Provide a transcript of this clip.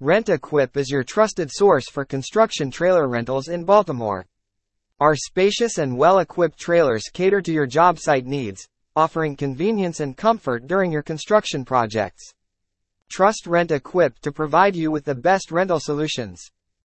Rent Equip is your trusted source for construction trailer rentals in Baltimore. Our spacious and well-equipped trailers cater to your job site needs, offering convenience and comfort during your construction projects. Trust Rent Equip to provide you with the best rental solutions.